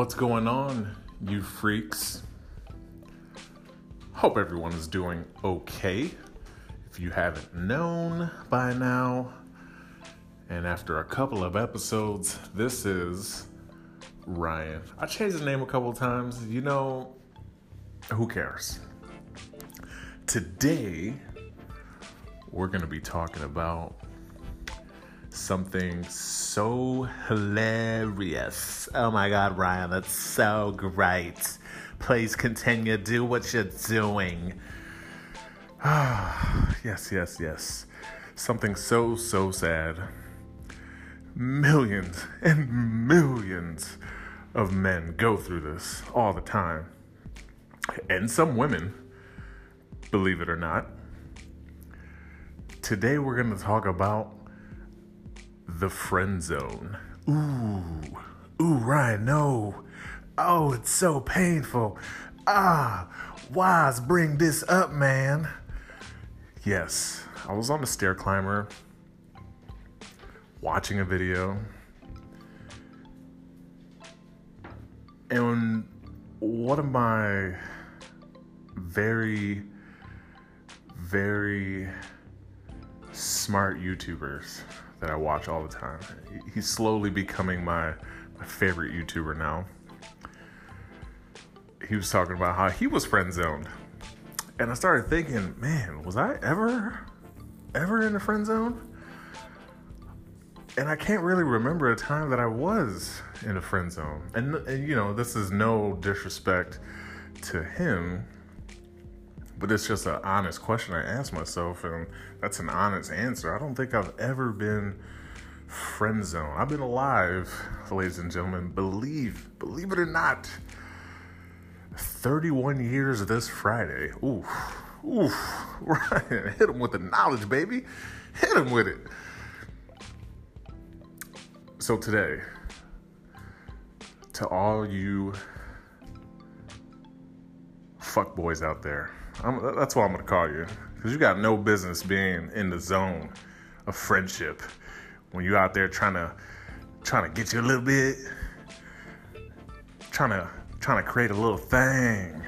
What's going on, you freaks? Hope everyone is doing okay. If you haven't known by now, and after a couple of episodes, this is Ryan. I changed the name a couple times. You know, who cares? Today, we're going to be talking about something so hilarious. Oh my God, Ryan, that's so great. Please continue, do what you're doing. Yes, yes, yes. Something so, so sad. Millions and millions of men go through this all the time. And some women, believe it or not. Today we're going to talk about the friend zone. Ooh, ooh, Ryan, no. Oh, it's so painful. Ah, why's bring this up, man? Yes, I was on the stair climber watching a video. And one of my very, very smart YouTubers that I watch all the time. He's slowly becoming my, my favorite YouTuber now. He was talking about how he was friend zoned. And I started thinking, man, was I ever, ever in the friend zone? And I can't really remember a time that I was in a friend zone. And, and you know, this is no disrespect to him but it's just an honest question I ask myself, and that's an honest answer. I don't think I've ever been friend zone. I've been alive, ladies and gentlemen. Believe, believe it or not, 31 years this Friday. Ooh, ooh, Ryan, hit him with the knowledge, baby. Hit him with it. So today, to all you fuck boys out there I'm, that's what I'm gonna call you, because you got no business being in the zone of friendship when you out there trying to trying to get you a little bit, trying to trying to create a little thing.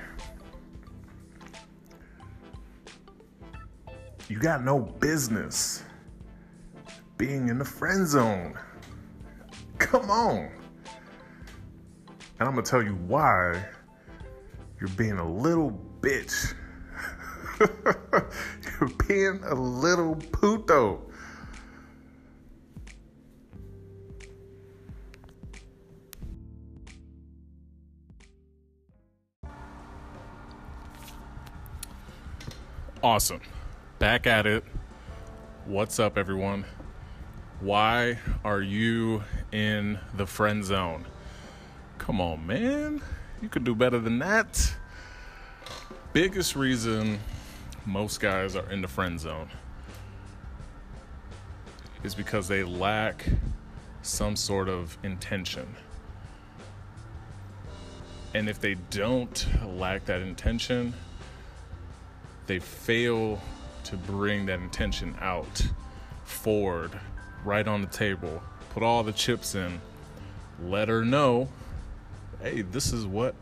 You got no business being in the friend zone. Come on. And I'm gonna tell you why you're being a little bitch You're being a little puto. Awesome. Back at it. What's up, everyone? Why are you in the friend zone? Come on, man. You could do better than that. Biggest reason most guys are in the friend zone. Is because they lack some sort of intention. And if they don't lack that intention, they fail to bring that intention out. Forward, right on the table, put all the chips in, let her know hey, this is what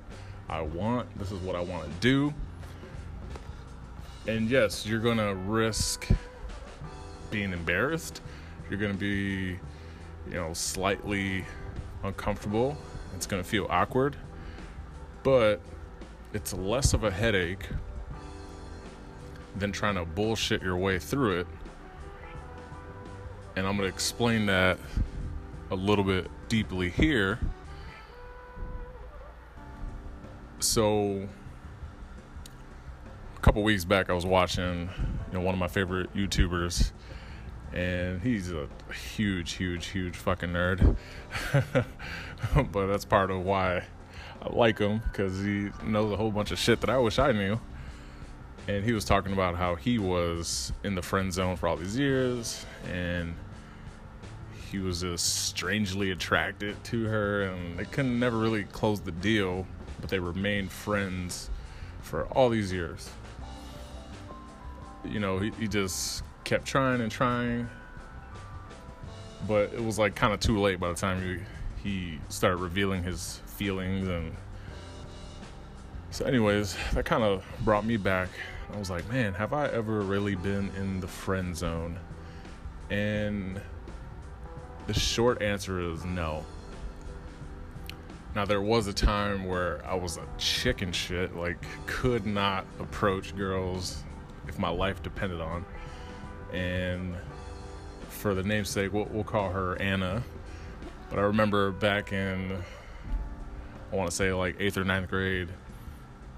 I want, this is what I want to do and yes, you're gonna risk being embarrassed. You're gonna be, you know, slightly uncomfortable. It's gonna feel awkward, but it's less of a headache than trying to bullshit your way through it. And I'm gonna explain that a little bit deeply here. So, a couple weeks back, I was watching, you know, one of my favorite YouTubers, and he's a huge, huge, huge fucking nerd. but that's part of why I like him because he knows a whole bunch of shit that I wish I knew. And he was talking about how he was in the friend zone for all these years, and he was just strangely attracted to her, and they couldn't never really close the deal, but they remained friends for all these years. You know, he, he just kept trying and trying. But it was like kind of too late by the time he, he started revealing his feelings and so anyways that kind of brought me back. I was like man have i ever really been in the friend zone? And the short answer is no now there was a time where i was a chicken shit like could not approach girls if my life depended on and for the namesake we'll, we'll call her anna but I remember back in, I want to say like eighth or ninth grade,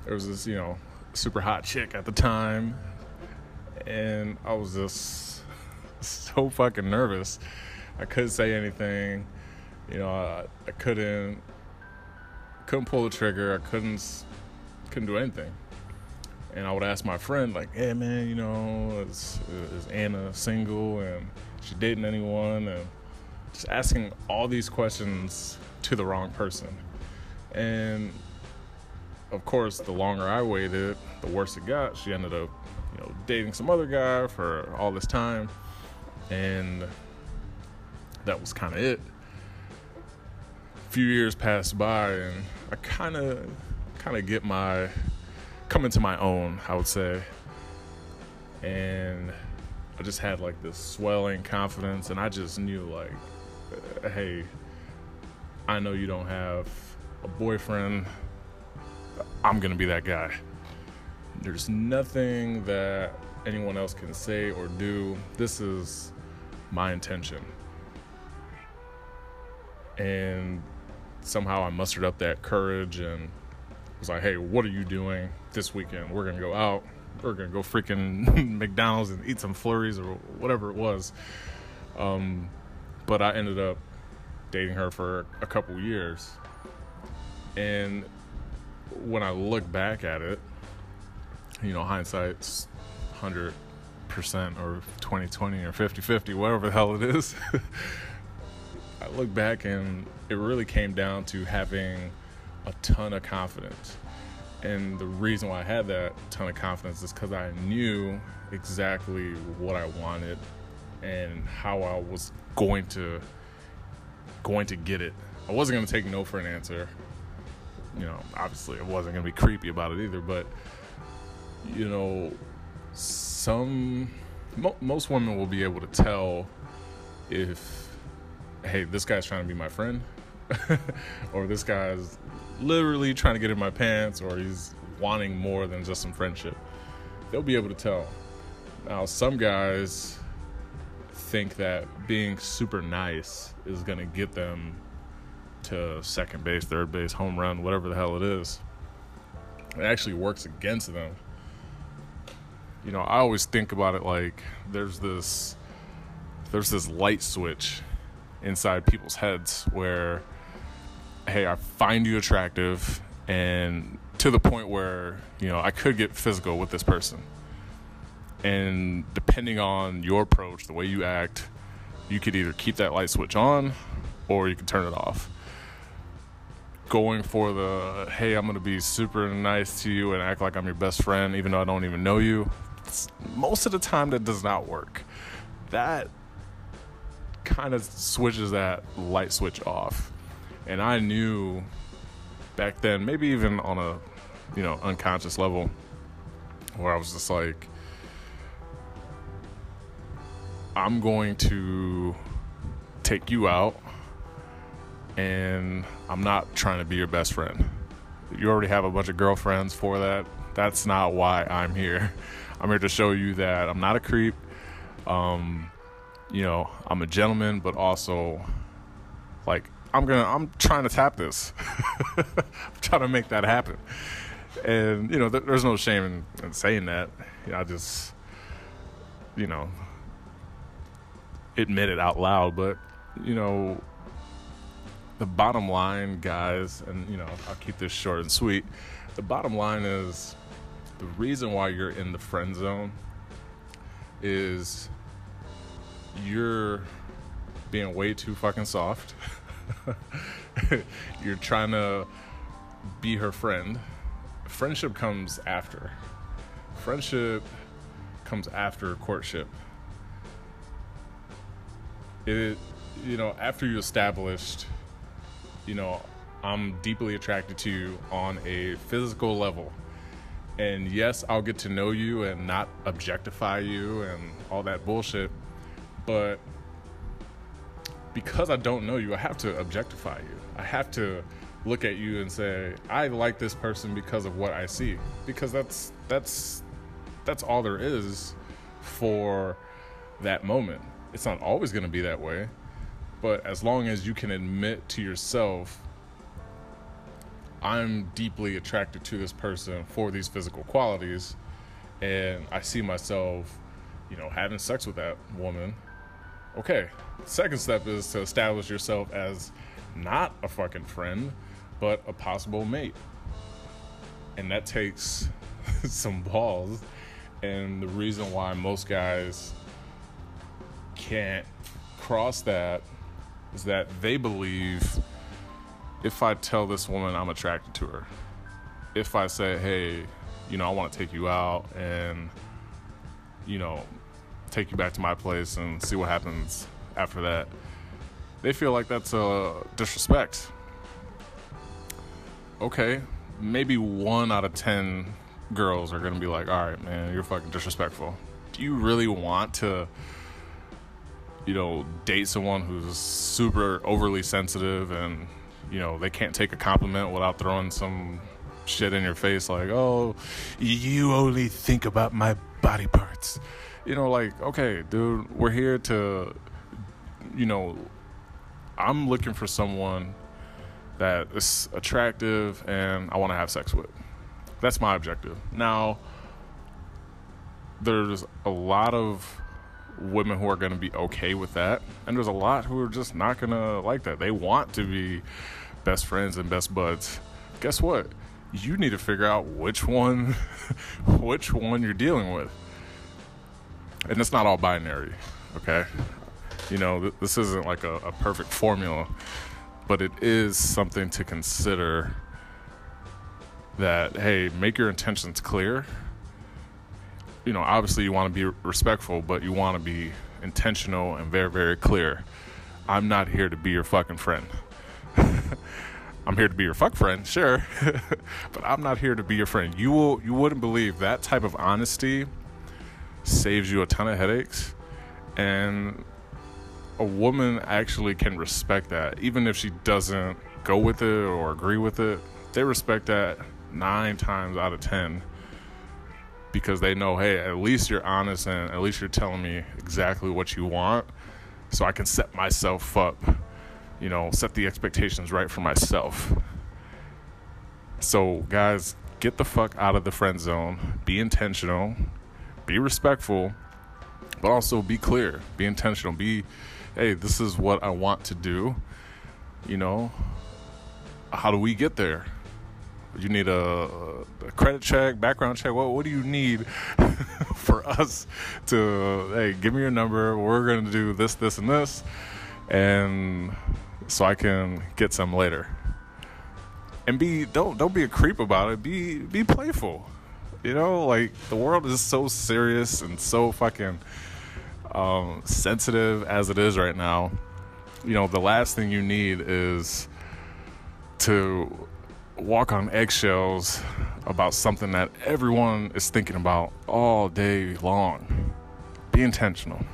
there was this, you know, super hot chick at the time. And I was just so fucking nervous. I couldn't say anything. You know, I, I couldn't couldn't pull the trigger. I couldn't couldn't do anything. And I would ask my friend, like, "Hey, man, you know, is, is Anna single and she dating anyone?" And just asking all these questions to the wrong person. And of course, the longer I waited, the worse it got. She ended up, you know, dating some other guy for all this time, and that was kind of it. Few years passed by, and I kind of, kind of get my, come into my own, I would say, and I just had like this swelling confidence, and I just knew like uh, hey, I know you don't have a boyfriend. I'm going to be that guy. There's nothing that anyone else can say or do. This is my intention. And somehow I mustered up that courage and was like, hey, what are you doing this weekend? We're going to go out. We're going to go freaking McDonald's and eat some flurries or whatever it was. Um, but I ended up dating her for a couple years. And when I look back at it, you know, hindsight's 100% or 2020 or 50 50, whatever the hell it is. I look back and it really came down to having a ton of confidence. And the reason why I had that ton of confidence is because I knew exactly what I wanted and how I was going to going to get it. I wasn't going to take no for an answer. You know, obviously I wasn't going to be creepy about it either, but you know, some mo- most women will be able to tell if hey, this guy's trying to be my friend or this guy's literally trying to get in my pants or he's wanting more than just some friendship. They'll be able to tell. Now, some guys think that being super nice is going to get them to second base, third base, home run, whatever the hell it is. It actually works against them. You know, I always think about it like there's this there's this light switch inside people's heads where hey, I find you attractive and to the point where, you know, I could get physical with this person and depending on your approach, the way you act, you could either keep that light switch on or you can turn it off. Going for the hey, I'm gonna be super nice to you and act like I'm your best friend, even though I don't even know you. Most of the time, that does not work. That kind of switches that light switch off. And I knew back then, maybe even on a you know unconscious level, where I was just like, I'm going to take you out and I'm not trying to be your best friend. You already have a bunch of girlfriends for that. That's not why I'm here. I'm here to show you that I'm not a creep. Um, you know, I'm a gentleman, but also like I'm gonna I'm trying to tap this. I'm trying to make that happen. And you know, th- there's no shame in, in saying that. You know, I just you know, admit it out loud, but you know, the bottom line, guys, and you know, I'll keep this short and sweet. The bottom line is the reason why you're in the friend zone is you're being way too fucking soft. you're trying to be her friend. Friendship comes after. Friendship comes after courtship it you know after you established you know I'm deeply attracted to you on a physical level. And yes, I'll get to know you and not objectify you and all that bullshit. But because I don't know you, I have to objectify you. I have to look at you and say, I like this person because of what I see. Because that's that's that's all there is for that moment. It's not always going to be that way, but as long as you can admit to yourself I'm deeply attracted to this person for these physical qualities and I see myself, you know, having sex with that woman. Okay. Second step is to establish yourself as not a fucking friend, but a possible mate. And that takes some balls. And the reason why most guys can't cross that is that they believe if I tell this woman I'm attracted to her, if I say, hey, you know, I want to take you out and, you know, take you back to my place and see what happens after that, they feel like that's a disrespect. Okay, maybe one out of 10 girls are to be like, all right, man, you're fucking disrespectful. Do you really want to, you know, date someone who's super overly sensitive and you know they can't take a compliment without throwing some shit in your face like oh you only think about my body parts you know like okay dude we're here to you know i'm looking for someone that is attractive and i want to have sex with that's my objective now there's a lot of women who are going to be okay with that and there's a lot who are just not going to like that they want to be best friends and best buds, guess what? You need to figure out which one which one you're dealing with. And it's not all binary, okay? You know, th- this isn't like a, a perfect formula, but it is something to consider that hey, make your intentions clear. You know, obviously you want to be respectful, but you want to be intentional and very, very clear. I'm not here to be your fucking friend. I'm here to be your fuck friend, sure, but I'm not here to be your friend. You will, you wouldn't believe that type of honesty saves you a ton of headaches, and a woman actually can respect that, even if she doesn't go with it or agree with it. They respect that nine times out of ten because they know, hey, at least you're honest and at least you're telling me exactly what you want, so I can set myself up you know, set the expectations right for myself. So, guys, get the fuck out of the friend zone. Be intentional. Be respectful, but also be clear. Be intentional. Be, hey, this is what I want to do. You know, how do we get there? You need a, a credit check, background check. What what do you need for us to hey, give me your number. We're gonna do this, this, and this, and so I can get some later. And be don't don't be a creep about it. Be be playful. You know, like the world is so serious and so fucking um, sensitive as it is right now. You know, the last thing you need is to walk on eggshells about something that everyone is thinking about all day long. Be intentional.